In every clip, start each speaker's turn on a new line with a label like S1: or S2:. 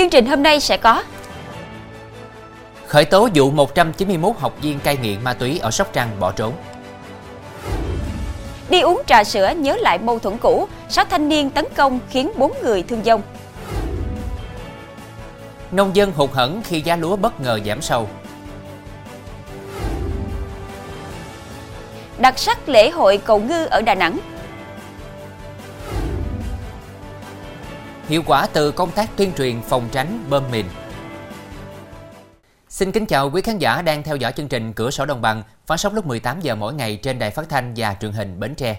S1: Chương trình hôm nay sẽ có
S2: Khởi tố vụ 191 học viên cai nghiện ma túy ở Sóc Trăng bỏ trốn.
S1: Đi uống trà sữa nhớ lại mâu thuẫn cũ, sáu thanh niên tấn công khiến 4 người thương vong.
S2: Nông dân hụt hẫng khi giá lúa bất ngờ giảm sâu.
S1: Đặc sắc lễ hội cầu ngư ở Đà Nẵng.
S2: Hiệu quả từ công tác tuyên truyền, phòng tránh, bơm mìn. Xin kính chào quý khán giả đang theo dõi chương trình Cửa sổ Đồng bằng phát sóng lúc 18 giờ mỗi ngày trên đài phát thanh và truyền hình Bến Tre.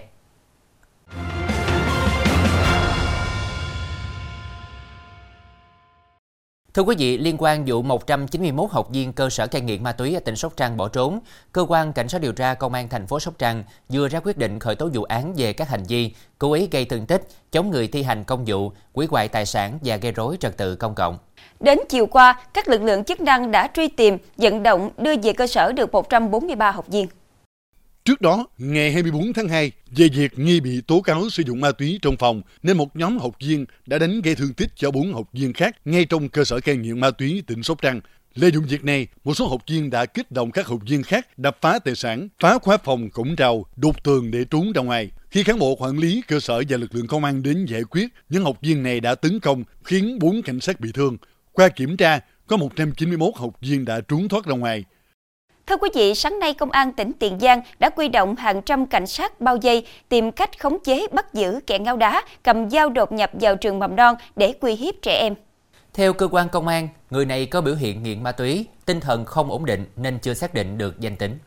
S2: Thưa quý vị, liên quan vụ 191 học viên cơ sở cai nghiện ma túy ở tỉnh Sóc Trăng bỏ trốn, cơ quan cảnh sát điều tra công an thành phố Sóc Trăng vừa ra quyết định khởi tố vụ án về các hành vi cố ý gây thương tích, chống người thi hành công vụ, hủy hoại tài sản và gây rối trật tự công cộng.
S1: Đến chiều qua, các lực lượng chức năng đã truy tìm, vận động đưa về cơ sở được 143 học viên.
S3: Trước đó, ngày 24 tháng 2, về việc nghi bị tố cáo sử dụng ma túy trong phòng, nên một nhóm học viên đã đánh gây thương tích cho bốn học viên khác ngay trong cơ sở cai nghiện ma túy tỉnh Sóc Trăng. Lợi dụng việc này, một số học viên đã kích động các học viên khác đập phá tài sản, phá khóa phòng cổng trào, đục tường để trốn ra ngoài. Khi cán bộ quản lý cơ sở và lực lượng công an đến giải quyết, những học viên này đã tấn công khiến bốn cảnh sát bị thương. Qua kiểm tra, có 191 học viên đã trốn thoát ra ngoài.
S1: Thưa quý vị, sáng nay Công an tỉnh Tiền Giang đã quy động hàng trăm cảnh sát bao dây tìm cách khống chế bắt giữ kẻ ngáo đá cầm dao đột nhập vào trường mầm non để uy hiếp trẻ em.
S2: Theo cơ quan công an, người này có biểu hiện nghiện ma túy, tinh thần không ổn định nên chưa xác định được danh tính.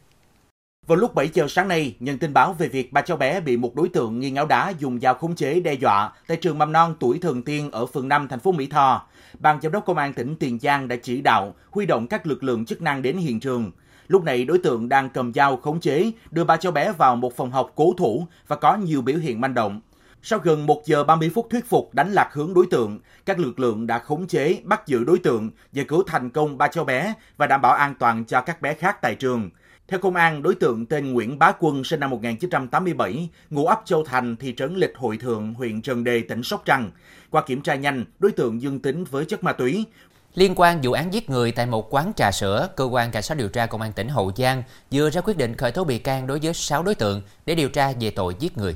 S4: Vào lúc 7 giờ sáng nay, nhận tin báo về việc ba cháu bé bị một đối tượng nghi ngáo đá dùng dao khống chế đe dọa tại trường mầm non tuổi Thường Tiên ở phường 5 thành phố Mỹ Tho. Ban giám đốc công an tỉnh Tiền Giang đã chỉ đạo huy động các lực lượng chức năng đến hiện trường. Lúc này đối tượng đang cầm dao khống chế, đưa ba cháu bé vào một phòng học cố thủ và có nhiều biểu hiện manh động. Sau gần 1 giờ 30 phút thuyết phục đánh lạc hướng đối tượng, các lực lượng đã khống chế, bắt giữ đối tượng, giải cứu thành công ba cháu bé và đảm bảo an toàn cho các bé khác tại trường. Theo công an, đối tượng tên Nguyễn Bá Quân sinh năm 1987, ngụ ấp Châu Thành, thị trấn Lịch Hội Thượng, huyện Trần Đề, tỉnh Sóc Trăng. Qua kiểm tra nhanh, đối tượng dương tính với chất ma túy.
S2: Liên quan vụ án giết người tại một quán trà sữa, cơ quan cảnh sát điều tra công an tỉnh Hậu Giang vừa ra quyết định khởi tố bị can đối với 6 đối tượng để điều tra về tội giết người.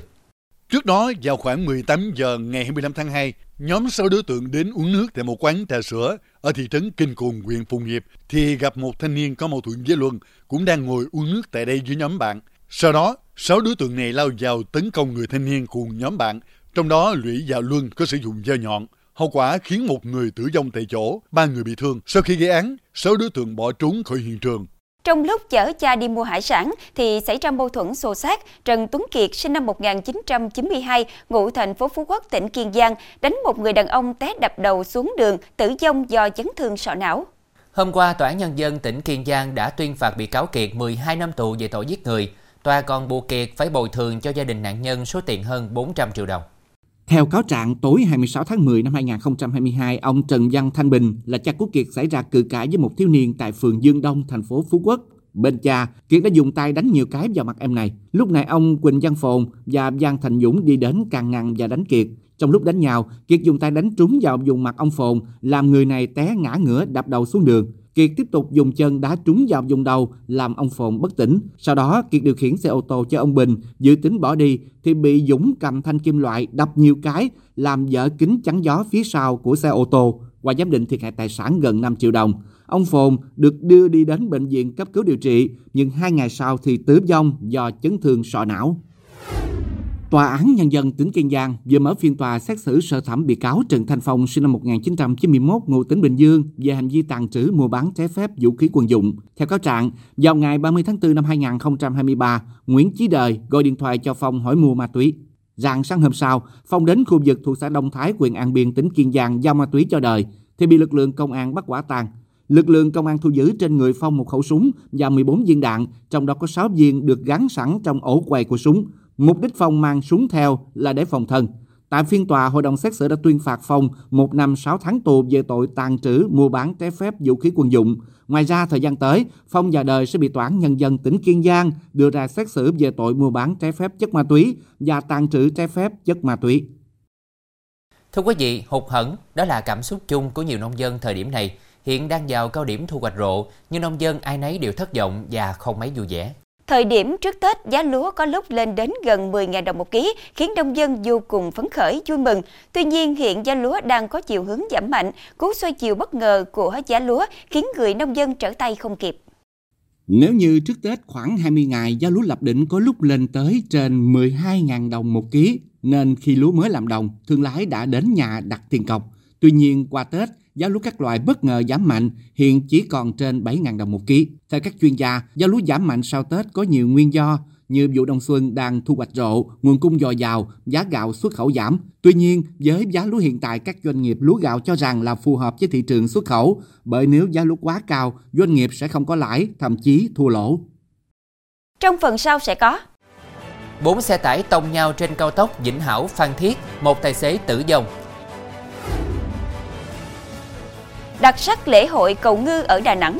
S3: Trước đó, vào khoảng 18 giờ ngày 25 tháng 2, nhóm 6 đối tượng đến uống nước tại một quán trà sữa ở thị trấn Kinh Cồn, huyện Phụng Hiệp thì gặp một thanh niên có mâu thuẫn với Luân cũng đang ngồi uống nước tại đây với nhóm bạn. Sau đó, 6 đối tượng này lao vào tấn công người thanh niên cùng nhóm bạn, trong đó Lũy và Luân có sử dụng dao nhọn. Hậu quả khiến một người tử vong tại chỗ, ba người bị thương. Sau khi gây án, 6 đối tượng bỏ trốn khỏi hiện trường.
S1: Trong lúc chở cha đi mua hải sản thì xảy ra mâu thuẫn xô xát. Trần Tuấn Kiệt sinh năm 1992, ngụ thành phố Phú Quốc, tỉnh Kiên Giang, đánh một người đàn ông té đập đầu xuống đường, tử vong do chấn thương sọ não.
S2: Hôm qua, Tòa án Nhân dân tỉnh Kiên Giang đã tuyên phạt bị cáo Kiệt 12 năm tù về tội giết người. Tòa còn buộc Kiệt phải bồi thường cho gia đình nạn nhân số tiền hơn 400 triệu đồng.
S5: Theo cáo trạng, tối 26 tháng 10 năm 2022, ông Trần Văn Thanh Bình là cha của Kiệt xảy ra cự cãi với một thiếu niên tại phường Dương Đông, thành phố Phú Quốc. Bên cha, Kiệt đã dùng tay đánh nhiều cái vào mặt em này. Lúc này ông Quỳnh Văn Phồn và Giang Thành Dũng đi đến can ngăn và đánh Kiệt. Trong lúc đánh nhau, Kiệt dùng tay đánh trúng vào vùng mặt ông Phồn, làm người này té ngã ngửa đập đầu xuống đường. Kiệt tiếp tục dùng chân đá trúng vào vùng đầu, làm ông Phồn bất tỉnh. Sau đó, Kiệt điều khiển xe ô tô cho ông Bình, dự tính bỏ đi, thì bị Dũng cầm thanh kim loại đập nhiều cái, làm vỡ kính chắn gió phía sau của xe ô tô. Qua giám định thiệt hại tài sản gần 5 triệu đồng. Ông Phồn được đưa đi đến bệnh viện cấp cứu điều trị, nhưng hai ngày sau thì tử vong do chấn thương sọ não. Tòa án Nhân dân tỉnh Kiên Giang vừa mở phiên tòa xét xử sơ thẩm bị cáo Trần Thanh Phong sinh năm 1991 ngụ tỉnh Bình Dương về hành vi tàn trữ mua bán trái phép vũ khí quân dụng. Theo cáo trạng, vào ngày 30 tháng 4 năm 2023, Nguyễn Chí Đời gọi điện thoại cho Phong hỏi mua ma túy. Rạng sáng hôm sau, Phong đến khu vực thuộc xã Đông Thái, huyện An Biên, tỉnh Kiên Giang giao ma túy cho Đời, thì bị lực lượng công an bắt quả tang. Lực lượng công an thu giữ trên người Phong một khẩu súng và 14 viên đạn, trong đó có 6 viên được gắn sẵn trong ổ quay của súng. Mục đích Phong mang súng theo là để phòng thân. Tại phiên tòa, hội đồng xét xử đã tuyên phạt Phong một năm 6 tháng tù về tội tàn trữ, mua bán trái phép vũ khí quân dụng. Ngoài ra, thời gian tới, Phong và Đời sẽ bị tòa án nhân dân tỉnh Kiên Giang đưa ra xét xử về tội mua bán trái phép chất ma túy và tàn trữ trái phép chất ma túy.
S2: Thưa quý vị, hụt hẫng đó là cảm xúc chung của nhiều nông dân thời điểm này. Hiện đang vào cao điểm thu hoạch rộ, nhưng nông dân ai nấy đều thất vọng và không mấy vui vẻ.
S1: Thời điểm trước Tết, giá lúa có lúc lên đến gần 10.000 đồng một ký, khiến nông dân vô cùng phấn khởi, vui mừng. Tuy nhiên, hiện giá lúa đang có chiều hướng giảm mạnh, cú xoay chiều bất ngờ của giá lúa khiến người nông dân trở tay không kịp.
S5: Nếu như trước Tết khoảng 20 ngày, giá lúa lập định có lúc lên tới trên 12.000 đồng một ký, nên khi lúa mới làm đồng, thương lái đã đến nhà đặt tiền cọc. Tuy nhiên, qua Tết, giá lúa các loại bất ngờ giảm mạnh, hiện chỉ còn trên 7.000 đồng một ký. Theo các chuyên gia, giá lúa giảm mạnh sau Tết có nhiều nguyên do, như vụ đông xuân đang thu hoạch rộ, nguồn cung dồi dào, giá gạo xuất khẩu giảm. Tuy nhiên, với giá lúa hiện tại, các doanh nghiệp lúa gạo cho rằng là phù hợp với thị trường xuất khẩu, bởi nếu giá lúa quá cao, doanh nghiệp sẽ không có lãi, thậm chí thua lỗ.
S1: Trong phần sau sẽ có
S2: Bốn xe tải tông nhau trên cao tốc Vĩnh Hảo Phan Thiết, một tài xế tử vong.
S1: Đặc sắc lễ hội cầu ngư ở Đà Nẵng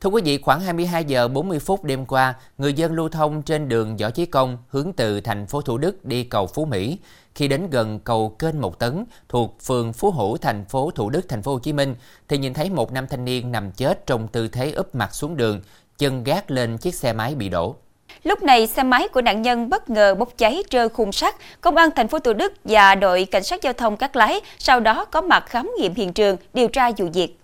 S2: Thưa quý vị, khoảng 22 giờ 40 phút đêm qua, người dân lưu thông trên đường Võ Chí Công hướng từ thành phố Thủ Đức đi cầu Phú Mỹ. Khi đến gần cầu kênh Một Tấn thuộc phường Phú Hữu, thành phố Thủ Đức, thành phố Hồ Chí Minh, thì nhìn thấy một nam thanh niên nằm chết trong tư thế úp mặt xuống đường, chân gác lên chiếc xe máy bị đổ.
S1: Lúc này, xe máy của nạn nhân bất ngờ bốc cháy trơ khung sắt. Công an thành phố Thủ Đức và đội cảnh sát giao thông Cát Lái sau đó có mặt khám nghiệm hiện trường, điều tra vụ việc.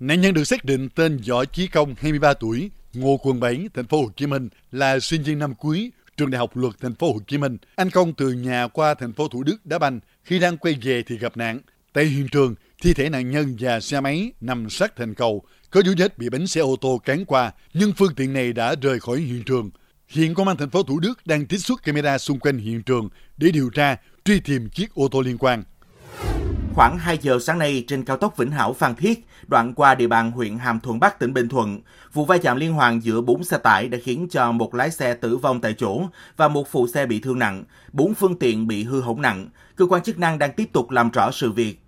S3: Nạn nhân được xác định tên Võ Chí Công, 23 tuổi, ngụ quận 7, thành phố Hồ Chí Minh, là sinh viên năm cuối trường Đại học Luật thành phố Hồ Chí Minh. Anh Công từ nhà qua thành phố Thủ Đức đá banh, khi đang quay về thì gặp nạn. Tại hiện trường, thi thể nạn nhân và xe máy nằm sát thành cầu, có dấu vết bị bánh xe ô tô cán qua, nhưng phương tiện này đã rời khỏi hiện trường. Hiện công an thành phố Thủ Đức đang trích xuất camera xung quanh hiện trường để điều tra, truy tìm chiếc ô tô liên quan.
S4: Khoảng 2 giờ sáng nay trên cao tốc Vĩnh Hảo Phan Thiết, đoạn qua địa bàn huyện Hàm Thuận Bắc tỉnh Bình Thuận, vụ va chạm liên hoàn giữa bốn xe tải đã khiến cho một lái xe tử vong tại chỗ và một phụ xe bị thương nặng, bốn phương tiện bị hư hỏng nặng. Cơ quan chức năng đang tiếp tục làm rõ sự việc.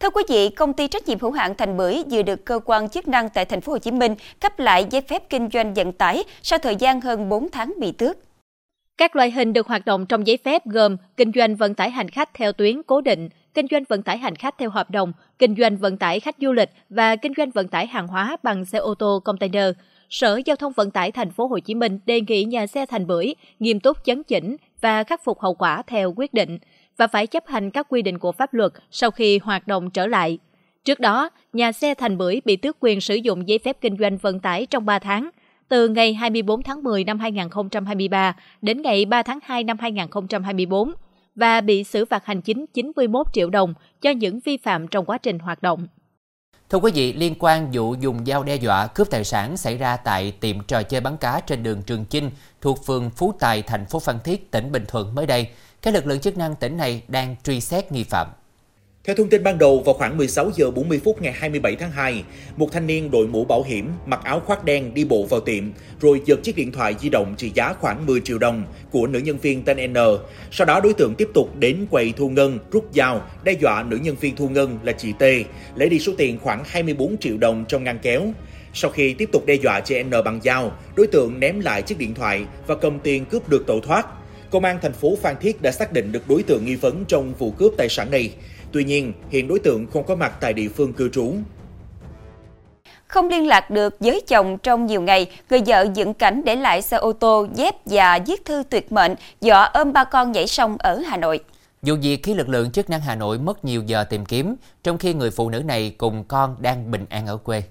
S1: Thưa quý vị, công ty trách nhiệm hữu hạn Thành Bưởi vừa được cơ quan chức năng tại thành phố Hồ Chí Minh cấp lại giấy phép kinh doanh vận tải sau thời gian hơn 4 tháng bị tước.
S6: Các loại hình được hoạt động trong giấy phép gồm kinh doanh vận tải hành khách theo tuyến cố định, kinh doanh vận tải hành khách theo hợp đồng, kinh doanh vận tải khách du lịch và kinh doanh vận tải hàng hóa bằng xe ô tô container. Sở Giao thông Vận tải Thành phố Hồ Chí Minh đề nghị nhà xe Thành Bưởi nghiêm túc chấn chỉnh và khắc phục hậu quả theo quyết định và phải chấp hành các quy định của pháp luật sau khi hoạt động trở lại. Trước đó, nhà xe Thành Bưởi bị tước quyền sử dụng giấy phép kinh doanh vận tải trong 3 tháng, từ ngày 24 tháng 10 năm 2023 đến ngày 3 tháng 2 năm 2024 và bị xử phạt hành chính 91 triệu đồng cho những vi phạm trong quá trình hoạt động.
S2: Thưa quý vị, liên quan vụ dùng dao đe dọa cướp tài sản xảy ra tại tiệm trò chơi bắn cá trên đường Trường Chinh thuộc phường Phú Tài, thành phố Phan Thiết, tỉnh Bình Thuận mới đây, các lực lượng chức năng tỉnh này đang truy xét nghi phạm.
S4: Theo thông tin ban đầu, vào khoảng 16 giờ 40 phút ngày 27 tháng 2, một thanh niên đội mũ bảo hiểm, mặc áo khoác đen đi bộ vào tiệm, rồi giật chiếc điện thoại di động trị giá khoảng 10 triệu đồng của nữ nhân viên tên N. Sau đó đối tượng tiếp tục đến quầy thu ngân, rút dao, đe dọa nữ nhân viên thu ngân là chị T, lấy đi số tiền khoảng 24 triệu đồng trong ngăn kéo. Sau khi tiếp tục đe dọa chị N bằng dao, đối tượng ném lại chiếc điện thoại và cầm tiền cướp được tẩu thoát. Công an thành phố Phan Thiết đã xác định được đối tượng nghi vấn trong vụ cướp tài sản này. Tuy nhiên, hiện đối tượng không có mặt tại địa phương cư trú.
S1: Không liên lạc được với chồng trong nhiều ngày, người vợ dựng cảnh để lại xe ô tô, dép và viết thư tuyệt mệnh, dọa ôm ba con nhảy sông ở Hà Nội.
S2: Dù việc khi lực lượng chức năng Hà Nội mất nhiều giờ tìm kiếm, trong khi người phụ nữ này cùng con đang bình an ở quê.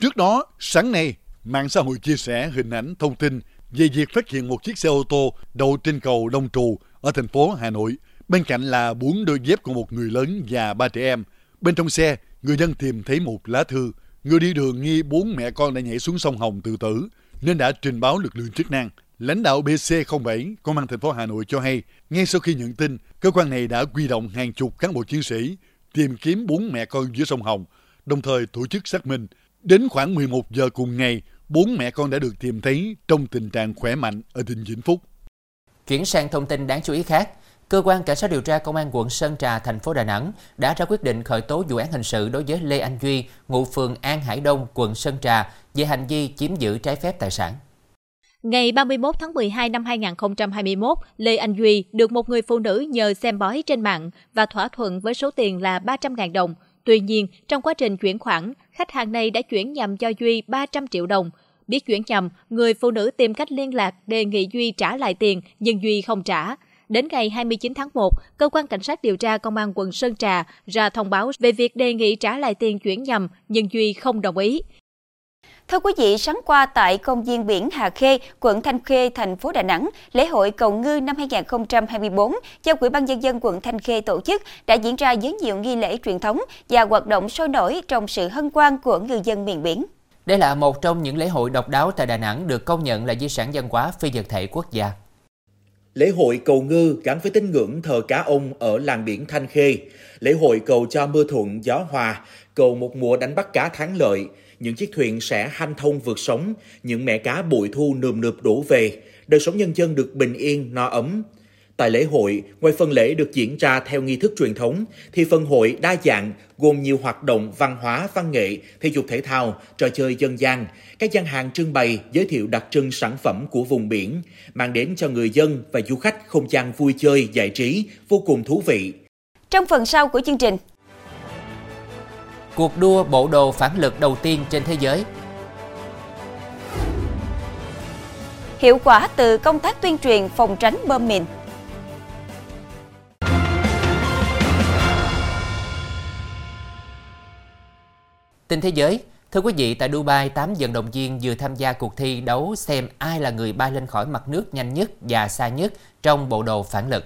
S3: Trước đó, sáng nay, mạng xã hội chia sẻ hình ảnh thông tin về việc phát hiện một chiếc xe ô tô đậu trên cầu Đông Trù ở thành phố Hà Nội Bên cạnh là bốn đôi dép của một người lớn và ba trẻ em. Bên trong xe, người dân tìm thấy một lá thư. Người đi đường nghi bốn mẹ con đã nhảy xuống sông Hồng tự tử nên đã trình báo lực lượng chức năng. Lãnh đạo BC07, Công an thành phố Hà Nội cho hay, ngay sau khi nhận tin, cơ quan này đã quy động hàng chục cán bộ chiến sĩ tìm kiếm bốn mẹ con dưới sông Hồng, đồng thời tổ chức xác minh. Đến khoảng 11 giờ cùng ngày, bốn mẹ con đã được tìm thấy trong tình trạng khỏe mạnh ở tỉnh Vĩnh Phúc.
S2: Chuyển sang thông tin đáng chú ý khác, Cơ quan Cảnh sát điều tra Công an quận Sơn Trà, thành phố Đà Nẵng đã ra quyết định khởi tố vụ án hình sự đối với Lê Anh Duy, ngụ phường An Hải Đông, quận Sơn Trà về hành vi chiếm giữ trái phép tài sản.
S6: Ngày 31 tháng 12 năm 2021, Lê Anh Duy được một người phụ nữ nhờ xem bói trên mạng và thỏa thuận với số tiền là 300.000 đồng. Tuy nhiên, trong quá trình chuyển khoản, khách hàng này đã chuyển nhầm cho Duy 300 triệu đồng. Biết chuyển nhầm, người phụ nữ tìm cách liên lạc đề nghị Duy trả lại tiền, nhưng Duy không trả. Đến ngày 29 tháng 1, cơ quan cảnh sát điều tra công an quận Sơn Trà ra thông báo về việc đề nghị trả lại tiền chuyển nhầm, nhưng Duy không đồng ý.
S1: Thưa quý vị, sáng qua tại công viên biển Hà Khê, quận Thanh Khê, thành phố Đà Nẵng, lễ hội cầu ngư năm 2024 do Ủy ban nhân dân quận Thanh Khê tổ chức đã diễn ra với nhiều nghi lễ truyền thống và hoạt động sôi nổi trong sự hân hoan của ngư dân miền biển.
S2: Đây là một trong những lễ hội độc đáo tại Đà Nẵng được công nhận là di sản văn hóa phi vật thể quốc gia.
S4: Lễ hội cầu ngư gắn với tín ngưỡng thờ cá ông ở làng biển Thanh Khê. Lễ hội cầu cho mưa thuận gió hòa, cầu một mùa đánh bắt cá thắng lợi. Những chiếc thuyền sẽ hanh thông vượt sóng, những mẹ cá bội thu nườm nượp đổ về. Đời sống nhân dân được bình yên, no ấm. Tại lễ hội, ngoài phần lễ được diễn ra theo nghi thức truyền thống, thì phần hội đa dạng gồm nhiều hoạt động văn hóa, văn nghệ, thể dục thể thao, trò chơi dân gian, các gian hàng trưng bày giới thiệu đặc trưng sản phẩm của vùng biển, mang đến cho người dân và du khách không gian vui chơi, giải trí vô cùng thú vị.
S1: Trong phần sau của chương trình,
S2: Cuộc đua bộ đồ phản lực đầu tiên trên thế giới
S1: hiệu quả từ công tác tuyên truyền phòng tránh bom mìn.
S2: Tin thế giới, thưa quý vị, tại Dubai, 8 vận động viên vừa tham gia cuộc thi đấu xem ai là người bay lên khỏi mặt nước nhanh nhất và xa nhất trong bộ đồ phản lực.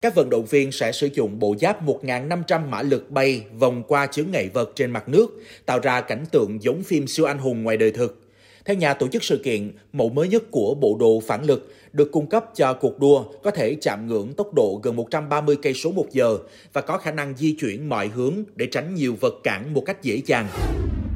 S4: Các vận động viên sẽ sử dụng bộ giáp 1.500 mã lực bay vòng qua chướng ngại vật trên mặt nước, tạo ra cảnh tượng giống phim siêu anh hùng ngoài đời thực. Theo nhà tổ chức sự kiện, mẫu mới nhất của bộ đồ phản lực được cung cấp cho cuộc đua có thể chạm ngưỡng tốc độ gần 130 cây số một giờ và có khả năng di chuyển mọi hướng để tránh nhiều vật cản một cách dễ dàng.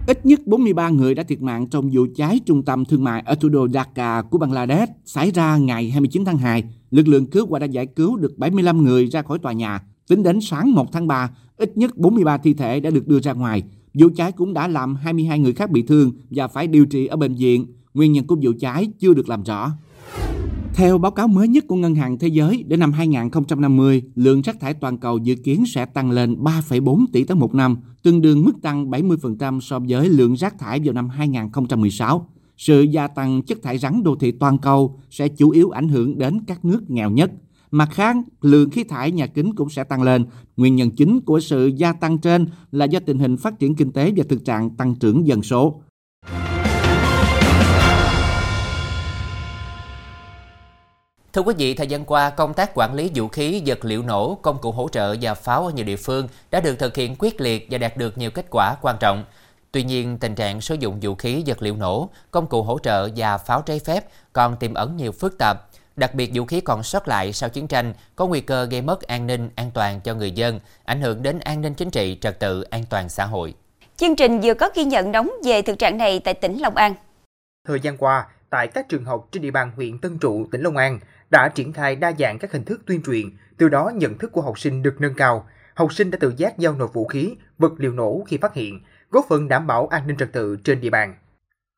S5: Ít nhất 43 người đã thiệt mạng trong vụ cháy trung tâm thương mại ở thủ đô Dhaka của Bangladesh xảy ra ngày 29 tháng 2. Lực lượng cứu hỏa đã giải cứu được 75 người ra khỏi tòa nhà. Tính đến sáng 1 tháng 3, ít nhất 43 thi thể đã được đưa ra ngoài. Vụ cháy cũng đã làm 22 người khác bị thương và phải điều trị ở bệnh viện. Nguyên nhân của vụ cháy chưa được làm rõ. Theo báo cáo mới nhất của Ngân hàng Thế giới, đến năm 2050, lượng rác thải toàn cầu dự kiến sẽ tăng lên 3,4 tỷ tấn một năm, tương đương mức tăng 70% so với lượng rác thải vào năm 2016. Sự gia tăng chất thải rắn đô thị toàn cầu sẽ chủ yếu ảnh hưởng đến các nước nghèo nhất. Mặt khác, lượng khí thải nhà kính cũng sẽ tăng lên. Nguyên nhân chính của sự gia tăng trên là do tình hình phát triển kinh tế và thực trạng tăng trưởng dân số.
S2: Thưa quý vị, thời gian qua, công tác quản lý vũ khí, vật liệu nổ, công cụ hỗ trợ và pháo ở nhiều địa phương đã được thực hiện quyết liệt và đạt được nhiều kết quả quan trọng. Tuy nhiên, tình trạng sử dụng vũ khí, vật liệu nổ, công cụ hỗ trợ và pháo trái phép còn tiềm ẩn nhiều phức tạp. Đặc biệt vũ khí còn sót lại sau chiến tranh có nguy cơ gây mất an ninh, an toàn cho người dân, ảnh hưởng đến an ninh chính trị, trật tự, an toàn xã hội.
S1: Chương trình vừa có ghi nhận nóng về thực trạng này tại tỉnh Long An.
S7: Thời gian qua, tại các trường học trên địa bàn huyện Tân Trụ, tỉnh Long An đã triển khai đa dạng các hình thức tuyên truyền, từ đó nhận thức của học sinh được nâng cao. Học sinh đã tự giác giao nộp vũ khí, vật liệu nổ khi phát hiện, góp phần đảm bảo an ninh trật tự trên địa bàn.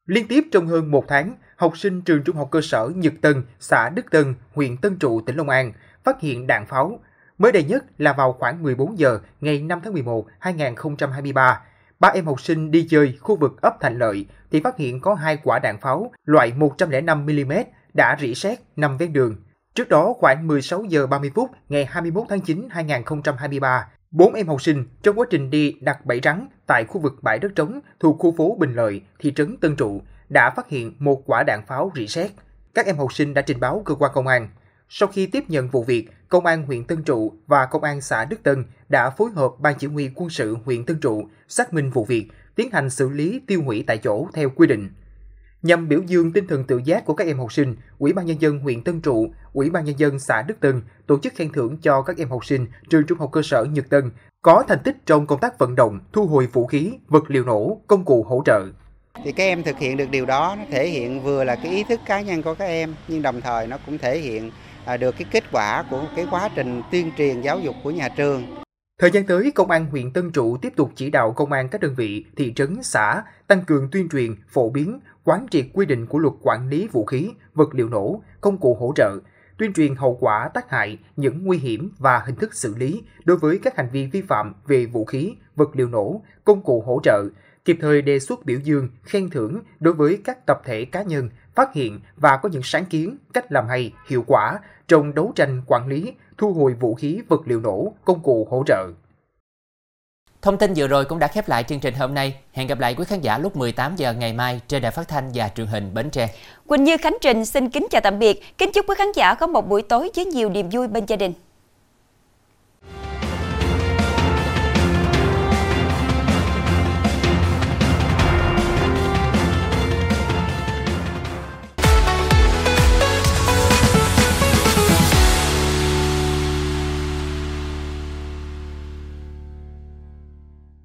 S7: Liên tiếp trong hơn một tháng, học sinh trường trung học cơ sở Nhật Tân, xã Đức Tân, huyện Tân Trụ, tỉnh Long An phát hiện đạn pháo. Mới đây nhất là vào khoảng 14 giờ ngày 5 tháng 11, 2023, ba em học sinh đi chơi khu vực ấp Thành Lợi thì phát hiện có hai quả đạn pháo loại 105mm đã rỉ sét nằm ven đường. Trước đó khoảng 16 giờ 30 phút ngày 21 tháng 9 2023, bốn em học sinh trong quá trình đi đặt bẫy rắn tại khu vực bãi đất trống thuộc khu phố Bình Lợi, thị trấn Tân Trụ đã phát hiện một quả đạn pháo rỉ sét. Các em học sinh đã trình báo cơ quan công an. Sau khi tiếp nhận vụ việc, Công an huyện Tân Trụ và Công an xã Đức Tân đã phối hợp Ban chỉ huy quân sự huyện Tân Trụ xác minh vụ việc, tiến hành xử lý tiêu hủy tại chỗ theo quy định. Nhằm biểu dương tinh thần tự giác của các em học sinh, Ủy ban nhân dân huyện Tân Trụ, Ủy ban nhân dân xã Đức Tân tổ chức khen thưởng cho các em học sinh trường trung học cơ sở Nhật Tân có thành tích trong công tác vận động, thu hồi vũ khí, vật liệu nổ, công cụ hỗ trợ.
S8: Thì các em thực hiện được điều đó nó thể hiện vừa là cái ý thức cá nhân của các em nhưng đồng thời nó cũng thể hiện à, được cái kết quả của cái quá trình tuyên truyền giáo dục của nhà trường.
S7: Thời gian tới, Công an huyện Tân Trụ tiếp tục chỉ đạo công an các đơn vị, thị trấn, xã tăng cường tuyên truyền, phổ biến, quán triệt quy định của luật quản lý vũ khí, vật liệu nổ, công cụ hỗ trợ, tuyên truyền hậu quả tác hại, những nguy hiểm và hình thức xử lý đối với các hành vi vi phạm về vũ khí, vật liệu nổ, công cụ hỗ trợ, kịp thời đề xuất biểu dương, khen thưởng đối với các tập thể cá nhân phát hiện và có những sáng kiến, cách làm hay, hiệu quả trong đấu tranh quản lý, thu hồi vũ khí, vật liệu nổ, công cụ hỗ trợ.
S2: Thông tin vừa rồi cũng đã khép lại chương trình hôm nay. Hẹn gặp lại quý khán giả lúc 18 giờ ngày mai trên đài phát thanh và truyền hình Bến Tre.
S1: Quỳnh Như Khánh Trình xin kính chào tạm biệt. Kính chúc quý khán giả có một buổi tối với nhiều niềm vui bên gia đình.